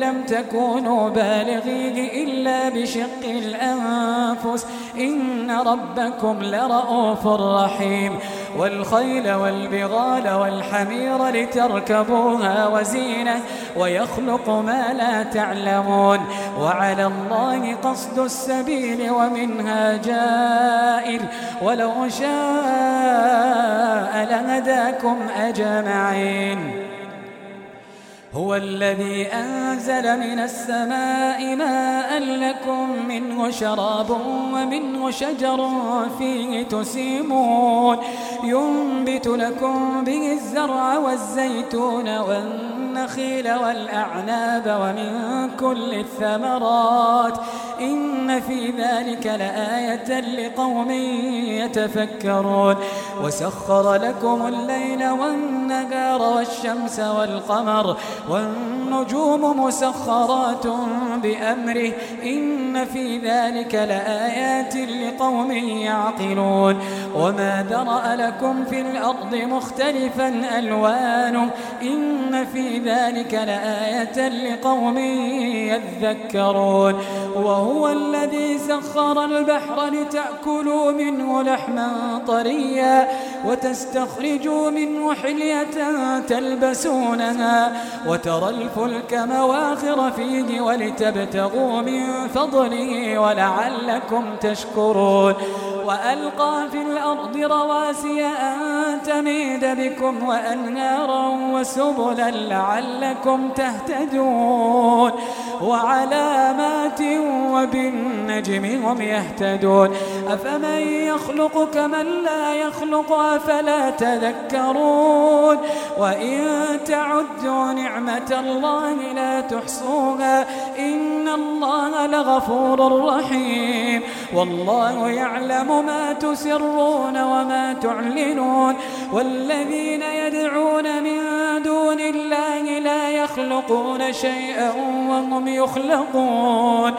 لم تكونوا بالغيه إلا بشق الأنفس. إن ربكم لرؤوف رحيم. والخيل والبغال والحمير لتركبوها وزينة ويخلق ما لا تعلمون. وعلى الله قصد السبيل ومنها جائر. ولو شاء لهداكم أجمعين. هو الذي أنزل من السماء ماء لكم منه شراب ومنه شجر فيه تسيمون. ينبت لكم به الزرع والزيتون والنخيل والأعناب ومن كل الثمرات. إن في ذلك لآية لقوم يتفكرون. وسخر لكم الليل والنهار والشمس والقمر والنجوم مسخرات بأمره. إن في ذلك لآيات لقوم يعقلون. وما ذرأ لكم في الأرض مختلفا ألوانه. إن في ذلك لآية لقوم يذكرون. وهو الذي سخر البحر لتأكلوا منه لحما طريا وتستخرجوا منه حلية تلبسونها وترى الفلك مواخر فيه ولتبتغوا من فضله ولعلكم تشكرون. وألقى في الأرض رواسي أن تميد بكم وأنهارا وسبلا لعلكم تهتدون وعلامات وبالنجم هم يهتدون أفمن يخلق كمن لا يخلق أفلا تذكرون وإن تعدوا نعمة الله لا تحصوها إن الله لغفور رحيم والله يعلم ما تسرون وما تعلنون والذين يدعون من دون الله لا يخلقون شيئا وهم يخلقون.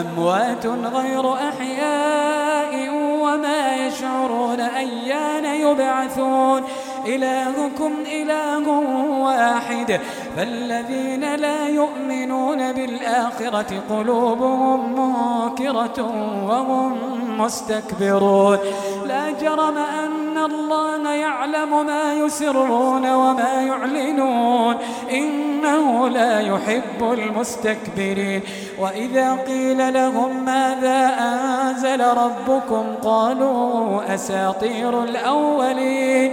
أموات غير أحياء وما يشعرون أيان يبعثون. إلهكم إله واحد. فالذين لا يؤمنون بالآخرة قلوبهم منكرة وهم مستكبرون. لا جرم أن الله يعلم ما يسرون وما يعلنون. إنه لا يحب المستكبرين. وإذا قيل لهم ماذا أنزل ربكم قالوا أساطير الأولين.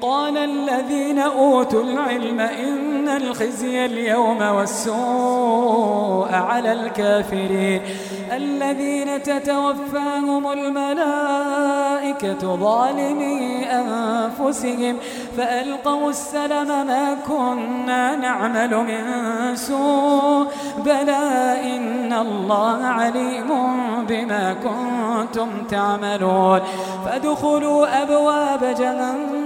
قال الذين أوتوا العلم إن الخزي اليوم والسوء على الكافرين. الذين تتوفاهم الملائكة ظالمي أنفسهم فألقوا السلم ما كنا نعمل من سوء. بلى إن الله عليم بما كنتم تعملون. فادخلوا أبواب جهنم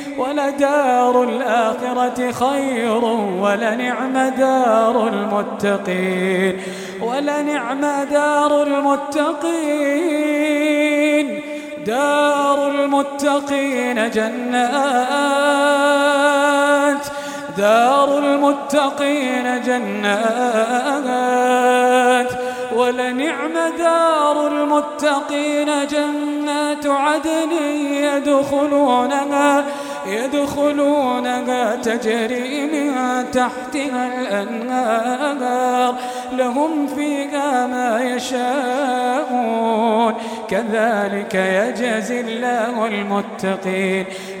ولدار الآخرة خير ولنعم دار المتقين ولنعم دار المتقين. دار المتقين جنات. دار المتقين جنات. ولنعم دار المتقين جنات عدن يدخلونها. يدخلونها تجري من تحتها الأنهار. لهم فيها ما يشاءون. كذلك يجزي الله المتقين.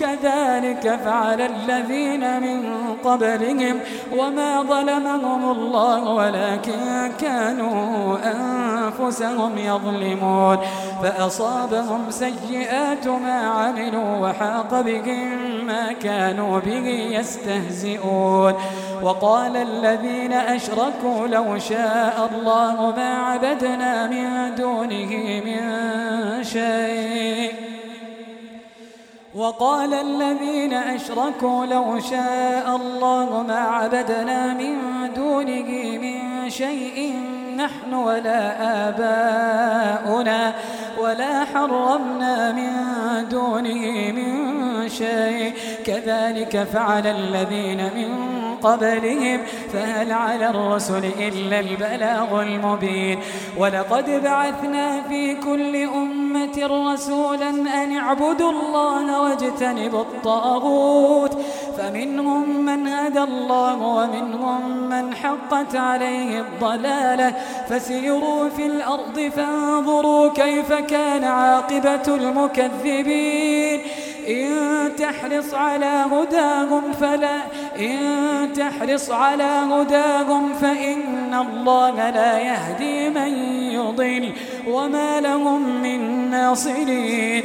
كذلك فعل الذين من قبلهم وما ظلمهم الله ولكن كانوا أنفسهم يظلمون فأصابهم سيئات ما عملوا وحاق بهم ما كانوا به يستهزئون وقال الذين أشركوا لو شاء الله ما عبدنا من دونه من شيء وقال الذين أشركوا لو شاء الله ما عبدنا من دونه من شيء نحن ولا آباؤنا ولا حرمنا من دونه من شيء. كذلك فعل الذين من قبلهم فهل على الرسل إلا البلاغ المبين. ولقد بعثنا في كل أمة رسولا أن اعبدوا الله واجتنبوا الطاغوت. فمنهم من هدى الله ومنهم من حقت عليه الضلالة. فسيروا في الأرض فانظروا كيف كان عاقبة المكذبين. إن تحرص على هداهم فلا إن تحرص على هداهم فإن الله لا يهدي من يضل. وما لهم من ناصرين.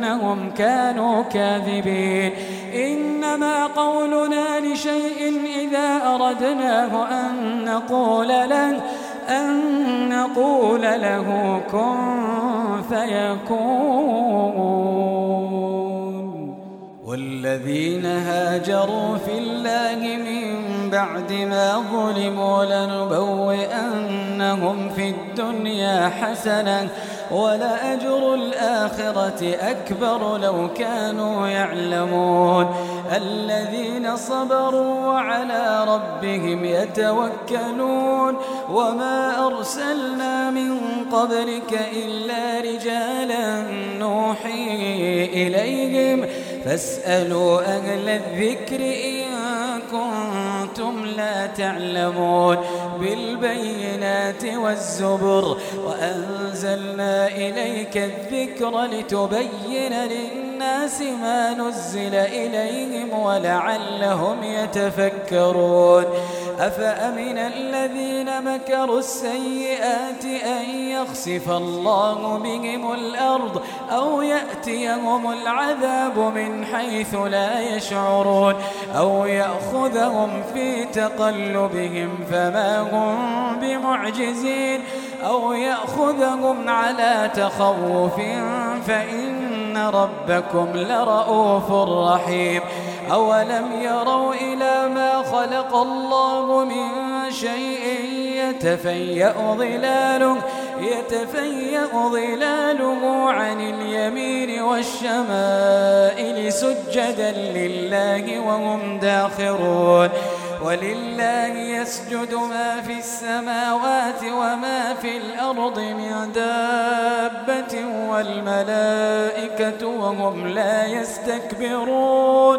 أنهم كانوا كاذبين. إنما قولنا لشيء إذا أردناه أن نقول له أن نقول له كن فيكون. والذين هاجروا في الله من بعد ما ظلموا لنبوئنهم في الدنيا حسنة ولأجر الآخرة أكبر لو كانوا يعلمون. الذين صبروا وعلى ربهم يتوكلون. وما أرسلنا من قبلك إلا رجالا نوحي إليهم. فاسألوا أهل الذكر إن كنتم لا تعلمون بالبينات والزبر وأنزلنا إليك الذكر لتبين للناس ما نزل إليهم ولعلهم يتفكرون أفأمن الذين مكروا السيئات أن يخسف الله بهم الأرض أو يأتيهم العذاب من حيث لا يشعرون أو يأخذهم في تقلبهم فما هم بمعجزين أو يأخذهم على تخوف فإن ربكم لرؤوف رحيم أولم يروا إلى ما خلق الله من شيء يتفيأ ظلاله يتفيأ ظلاله عن اليمين والشمائل سجدا لله وهم داخرون ولله يسجد ما في السماوات وما في الأرض من دابة والملائكة وهم لا يستكبرون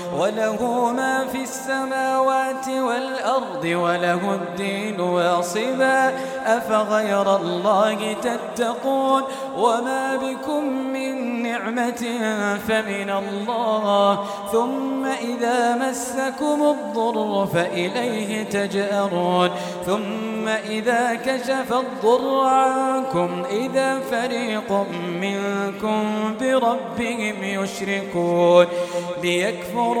وله ما في السماوات والأرض وله الدين واصبا. أفغير الله تتقون وما بكم من نعمة فمن الله. ثم إذا مسكم الضر فإليه تجأرون. ثم إذا كشف الضر عنكم إذا فريق منكم بربهم يشركون. ليكفروا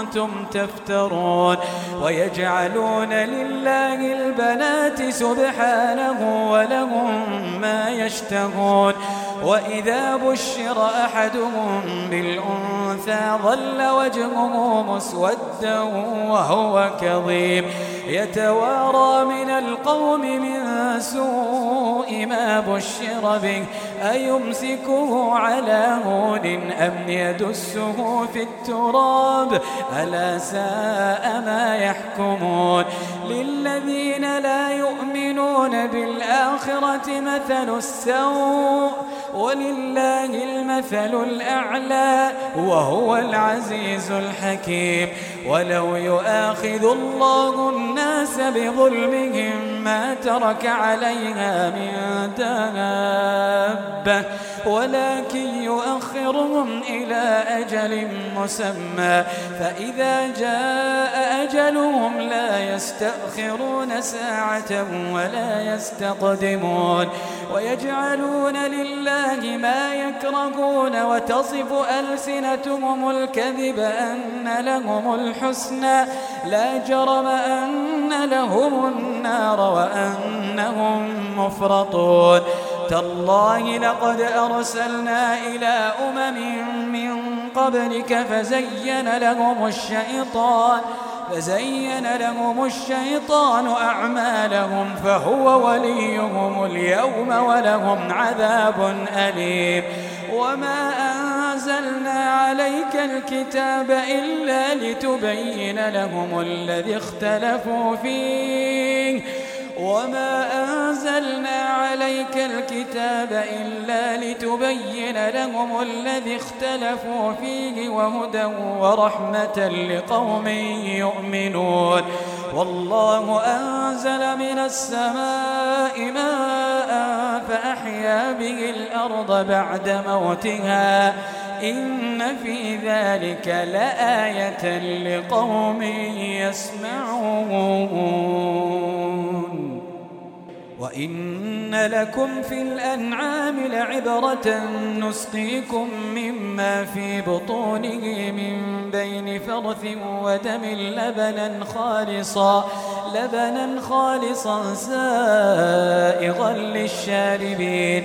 كنتم تفترون ويجعلون لله البنات سبحانه ولهم ما يشتهون وإذا بشر أحدهم بالأنثى ظل وجهه مسودا وهو كظيم. يتوارى من القوم من سوء ما بشر به. أيمسكه على هون أم يدسه في التراب؟ ألا ساء ما يحكمون للذين لا يؤمنون بالآخرة مثل السوء ولله المثل الأعلى وهو العزيز الحكيم ولو يؤاخذ الله الناس بظلمهم ما ترك عليها من دابة ولكن يؤخرهم إلى أجل مسمى. فإذا جاء أجلهم لا يستأخرون ساعة ولا يستقدمون. ويجعلون لله ما يكرهون وتصف ألسنتهم الكذب أن لهم الحسنى. لا جرم أن لهم النار وأنهم مفرطون. تالله لقد أرسلنا إلى أمم من قبلك فزين لهم الشيطان فزين لهم الشيطان أعمالهم فهو وليهم اليوم ولهم عذاب أليم. وما أنزلنا عليك الكتاب إلا لتبين لهم الذي اختلفوا فيه. وما أنزلنا عليك الكتاب إلا لتبين لهم الذي اختلفوا فيه وهدى ورحمة لقوم يؤمنون والله أنزل من السماء ماء فأحيا به الأرض بعد موتها إن في ذلك لآية لقوم يسمعون وإن لكم في الأنعام لعبرة نسقيكم مما في بطونه من بين فرث ودم لبنا خالصا لبنا خالصا سائغا للشاربين.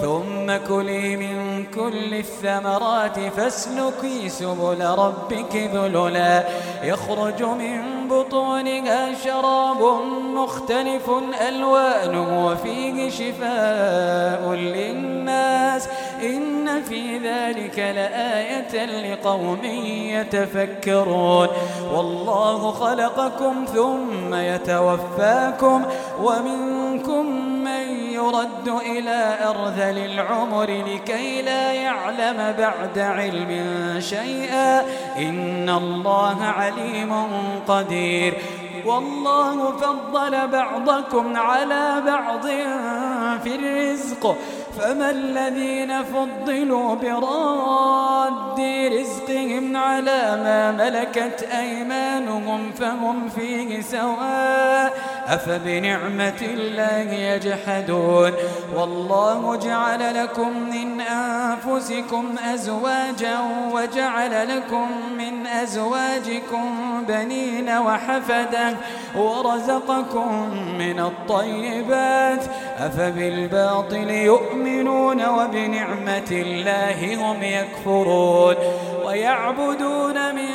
ثم كلي من كل الثمرات فاسلكي سبل ربك ذللا. يخرج من بطونها شراب مختلف ألوانه وفيه شفاء للناس. إن في ذلك لآية لقوم يتفكرون. والله خلقكم ثم يتوفاكم ومنكم من يرد إلى أرذل العمر لكي لا يعلم بعد علم شيئا. إن الله عليم قدير. والله فضل بعضكم على بعض في الرزق. فما الذين فضلوا براد رزقهم على ما ملكت أيمانهم فهم فيه سواء. أفبنعمة الله يجحدون؟ والله جعل لكم من أنفسكم أزواجا وجعل لكم من أزواجكم بنين وحفدا ورزقكم من الطيبات. أفبالباطل يؤمنون وبنعمة الله هم يكفرون. ويعبدون من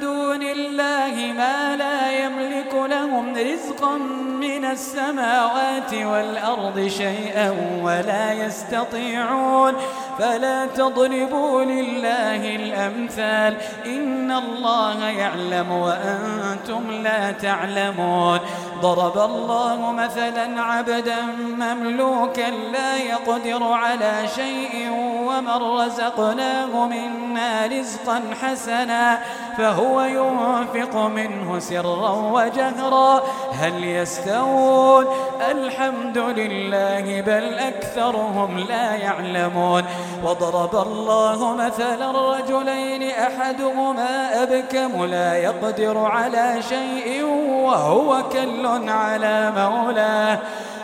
دون الله ما لا يملك لهم رزقا من السماوات والأرض شيئا ولا يستطيعون. فلا تضربوا لله الأمثال. إن الله يعلم وأنتم لا تعلمون. ضرب الله مثلا عبدا مملوكا لا يقدر على شيء ومن رزقناه منا رزقا حسنا فهو ينفق منه سرا وجهرا. هل يستوون؟ الحمد لله بل أكثرهم لا يعلمون. وضرب الله مثلا رجلين أحدهما أبكم لا يقدر على شيء وهو كل على مولاه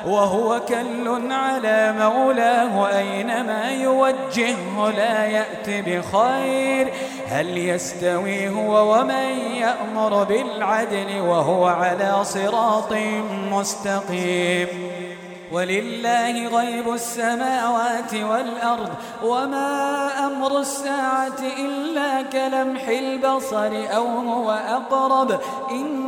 وهو كل على مولاه أينما يوجهه لا يأت بخير. هل يستوي هو ومن يأمر بالعدل وهو على صراط مستقيم. ولله غيب السماوات والأرض وما أمر الساعة إلا كلمح البصر أو هو أقرب. إن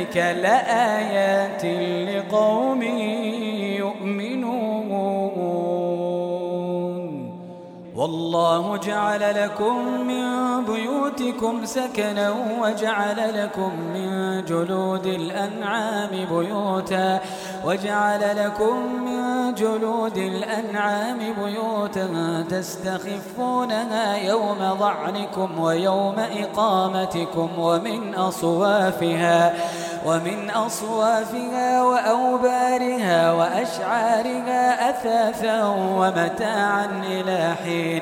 لآيات لقوم والله جعل لكم من بيوتكم سكنا وجعل لكم من جلود الأنعام بيوتا وجعل لكم من جلود الأنعام بيوتا تستخفونها يوم ضعنكم ويوم إقامتكم ومن أصوافها ومن أصوافها وأوبارها وأشعارها أثاثا ومتاعا إلى حين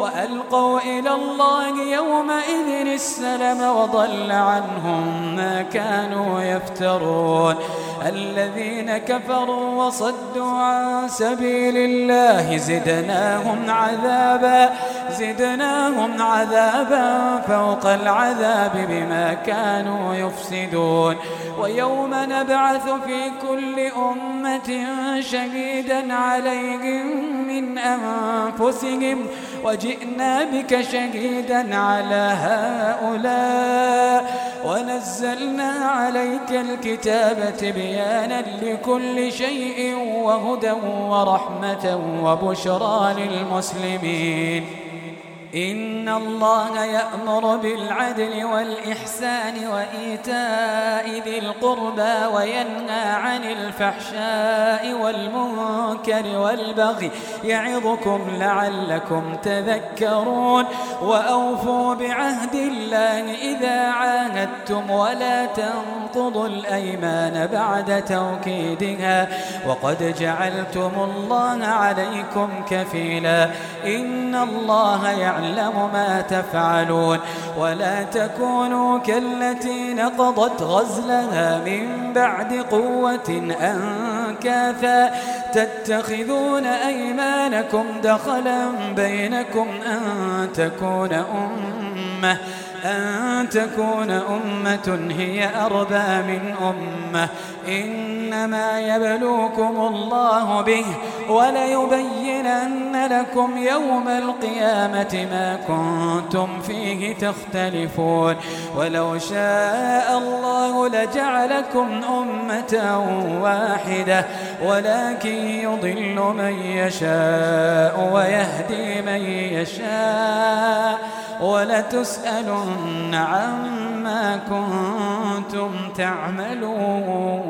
وألقوا إلى الله يومئذ السلم وضل عنهم ما كانوا يفترون. الذين كفروا وصدوا عن سبيل الله زدناهم عذابا. زدناهم عذابا فوق العذاب بما كانوا يفسدون. ويوم نبعث في كل أمة شهيدا عليهم من أنفسهم وجئنا بك شهيدا على هؤلاء. ونزلنا عليك الكتاب تبيانا لكل شيء وهدى ورحمة وبشرى للمسلمين. إن الله يأمر بالعدل والإحسان وإيتاء ذي القربى وينهى عن الفحشاء والمنكر والبغي يعظكم لعلكم تذكرون وأوفوا بعهد الله إذا عاهدتم ولا تنقضوا الأيمان بعد توكيدها وقد جعلتم الله عليكم كفيلا إن الله يعلم يعلم ما تفعلون ولا تكونوا كالتي نقضت غزلها من بعد قوة أنكاثا تتخذون أيمانكم دخلا بينكم أن تكون أمة أن تكون أمة هي أربى من أمة. إنما يبلوكم الله به وليبينن لكم يوم القيامة ما كنتم فيه تختلفون. ولو شاء الله لجعلكم أمة واحدة ولكن يضل من يشاء ويهدي من يشاء. ولتسألن عما كنتم تعملون.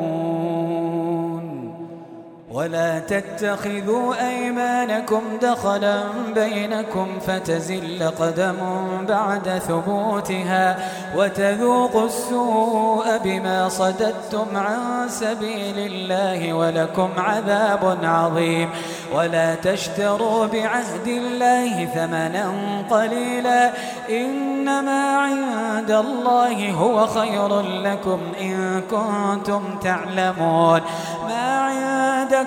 ولا تتخذوا أيمانكم دخلا بينكم فتزل قدم بعد ثبوتها وتذوقوا السوء بما صددتم عن سبيل الله ولكم عذاب عظيم. ولا تشتروا بعهد الله ثمنا قليلا. إنما عند الله هو خير لكم إن كنتم تعلمون. ما عندكم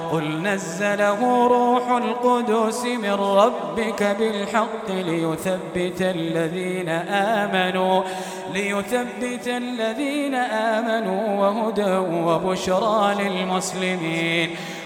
قل نزله روح القدس من ربك بالحق ليثبت الذين آمنوا ليثبت الذين آمنوا وهدى وبشرى للمسلمين.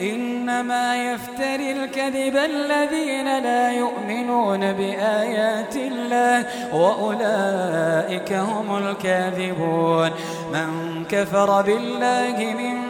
إنما يفتري الكذب الذين لا يؤمنون بآيات الله وأولئك هم الكاذبون. من كفر بالله من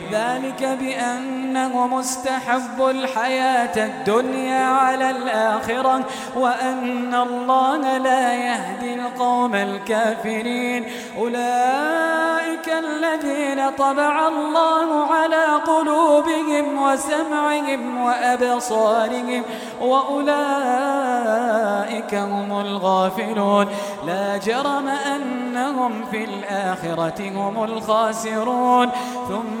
ذلك بأنه مستحب الحياة الدنيا على الآخرة وأن الله لا يهدي القوم الكافرين. أولئك الذين طبع الله على قلوبهم وسمعهم وأبصارهم وأولئك هم الغافلون. لا جرم أنهم في الآخرة هم الخاسرون. ثم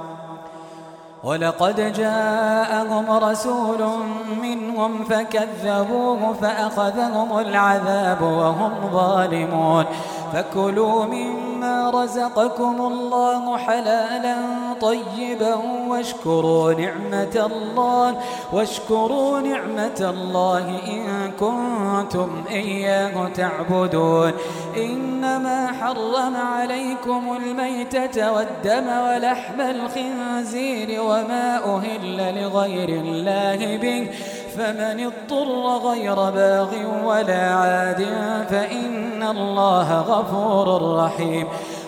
ولقد جاءهم رسول منهم فكذبوه فأخذهم العذاب وهم ظالمون فكلوا مما رزقكم الله حلالا طيبا واشكروا نعمة الله واشكروا نعمة الله إن كنتم إياه تعبدون. إنما حرم عليكم الميتة والدم ولحم الخنزير وما أهل لغير الله به. فمن اضطر غير باغ ولا عاد فإن الله غفور رحيم.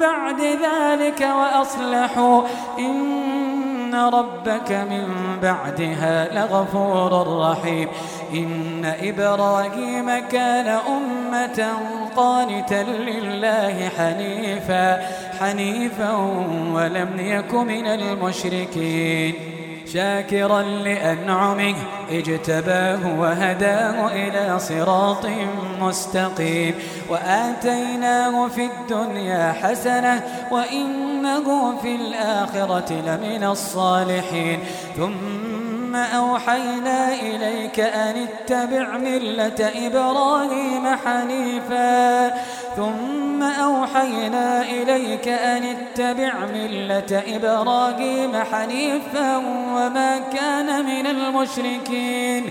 بعد ذلك وأصلحوا. إن ربك من بعدها لغفور رحيم. إن إبراهيم كان أمة قانتا لله حنيفا حنيفا ولم يك من المشركين. شاكرا لأنعمه اجتباه وهداه إلى صراط مستقيم. وآتيناه في الدنيا حسنة وإنه في الآخرة لمن الصالحين. ثم أوحينا إليك أن اتبع ملة إبراهيم حنيفا. ثم أوحينا إليك أن اتبع ملة إبراهيم حنيفا وما كان من المشركين.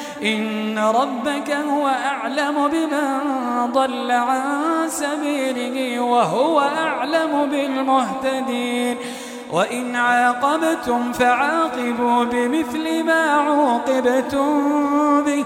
إن ربك هو أعلم بمن ضل عن سبيله وهو أعلم بالمهتدين. وإن عاقبتم فعاقبوا بمثل ما عوقبتم به.